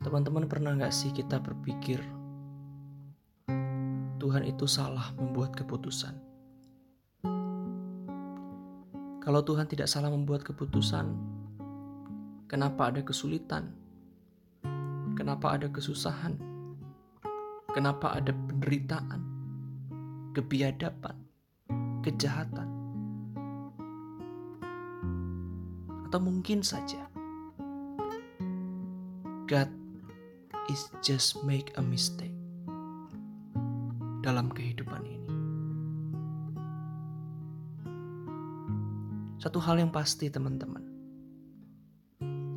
Teman-teman pernah gak sih kita berpikir Tuhan itu salah membuat keputusan? Kalau Tuhan tidak salah membuat keputusan, kenapa ada kesulitan? Kenapa ada kesusahan? Kenapa ada penderitaan, kebiadaban, kejahatan? Atau mungkin saja God is just make a mistake dalam kehidupan ini. Satu hal yang pasti teman-teman,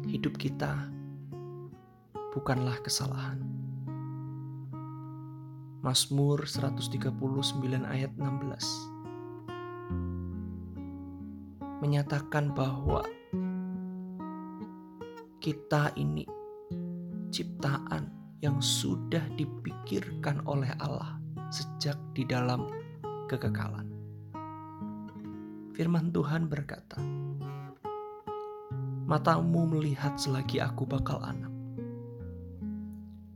hidup kita bukanlah kesalahan. Mazmur 139 ayat 16 menyatakan bahwa kita ini ciptaan yang sudah dipikirkan oleh Allah sejak di dalam kekekalan. Firman Tuhan berkata, "Matamu melihat selagi aku bakal anak,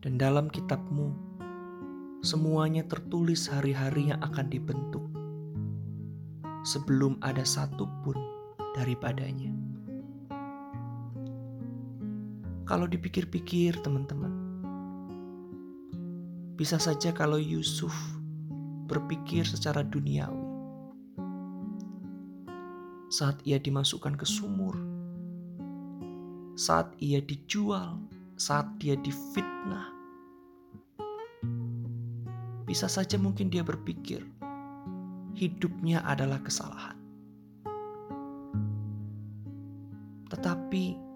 dan dalam kitabmu semuanya tertulis hari-hari yang akan dibentuk, sebelum ada satu pun daripadanya." Kalau dipikir-pikir, teman-teman, bisa saja kalau Yusuf berpikir secara duniawi, saat ia dimasukkan ke sumur, saat ia dijual, saat dia difitnah, bisa saja mungkin dia berpikir hidupnya adalah kesalahan. Tetapi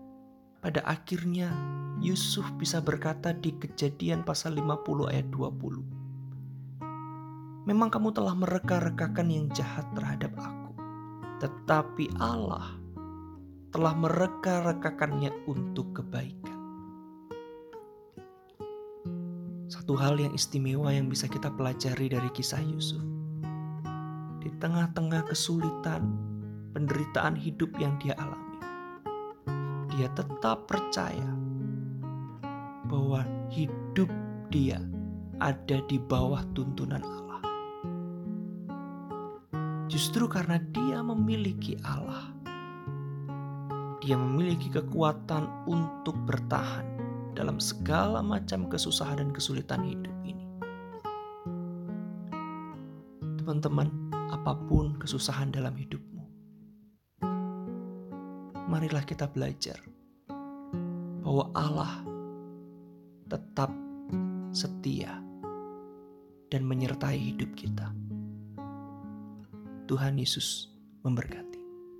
pada akhirnya Yusuf bisa berkata di kejadian pasal 50 ayat 20. Memang kamu telah mereka-rekakan yang jahat terhadap aku. Tetapi Allah telah mereka-rekakannya untuk kebaikan. Satu hal yang istimewa yang bisa kita pelajari dari kisah Yusuf. Di tengah-tengah kesulitan, penderitaan hidup yang dia alami dia tetap percaya bahwa hidup dia ada di bawah tuntunan Allah. Justru karena dia memiliki Allah, dia memiliki kekuatan untuk bertahan dalam segala macam kesusahan dan kesulitan hidup ini. Teman-teman, apa pun kesusahan dalam hidup marilah kita belajar bahwa Allah tetap setia dan menyertai hidup kita. Tuhan Yesus memberkati.